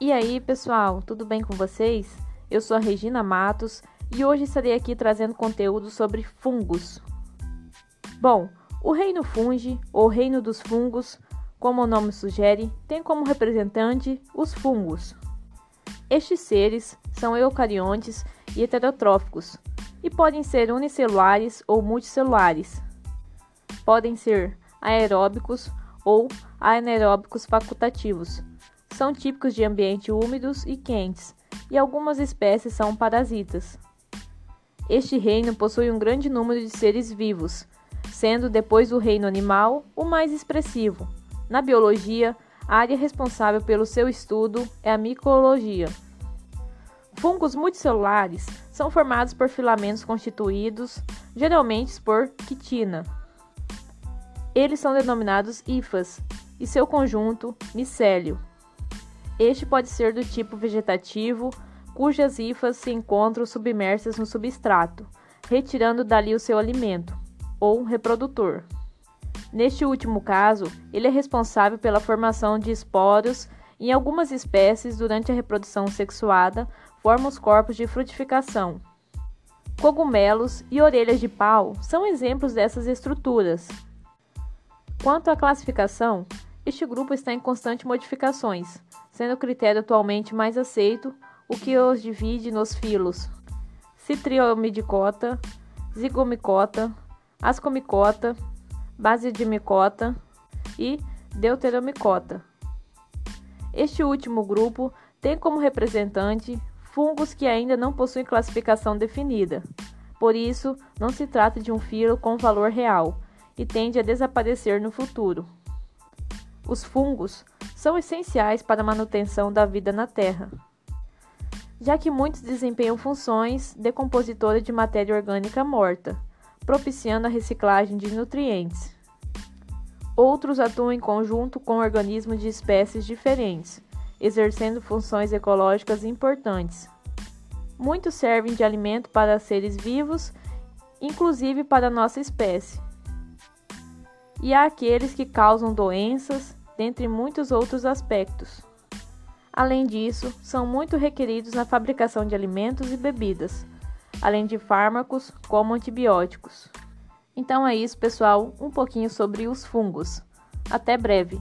E aí, pessoal, tudo bem com vocês? Eu sou a Regina Matos e hoje estarei aqui trazendo conteúdo sobre fungos. Bom, o reino fungi, ou reino dos fungos, como o nome sugere, tem como representante os fungos. Estes seres são eucariontes e heterotróficos e podem ser unicelulares ou multicelulares. Podem ser aeróbicos ou anaeróbicos facultativos. São típicos de ambientes úmidos e quentes, e algumas espécies são parasitas. Este reino possui um grande número de seres vivos, sendo depois do reino animal o mais expressivo. Na biologia, a área responsável pelo seu estudo é a micologia. Fungos multicelulares são formados por filamentos constituídos geralmente por quitina. Eles são denominados hifas e seu conjunto micélio. Este pode ser do tipo vegetativo, cujas hifas se encontram submersas no substrato, retirando dali o seu alimento, ou reprodutor. Neste último caso, ele é responsável pela formação de esporos em algumas espécies durante a reprodução sexuada, forma os corpos de frutificação. Cogumelos e orelhas de pau são exemplos dessas estruturas. Quanto à classificação, este grupo está em constante modificações, sendo o critério atualmente mais aceito o que os divide nos filos Citriomidicota, Zigomicota, Ascomicota, Basidimicota e Deuteromicota. Este último grupo tem como representante fungos que ainda não possuem classificação definida. Por isso, não se trata de um filo com valor real, e tende a desaparecer no futuro. Os fungos são essenciais para a manutenção da vida na Terra, já que muitos desempenham funções decompositoras de matéria orgânica morta, propiciando a reciclagem de nutrientes. Outros atuam em conjunto com organismos de espécies diferentes, exercendo funções ecológicas importantes. Muitos servem de alimento para seres vivos, inclusive para nossa espécie e há aqueles que causam doenças, dentre muitos outros aspectos. Além disso, são muito requeridos na fabricação de alimentos e bebidas, além de fármacos como antibióticos. Então é isso, pessoal, um pouquinho sobre os fungos. Até breve!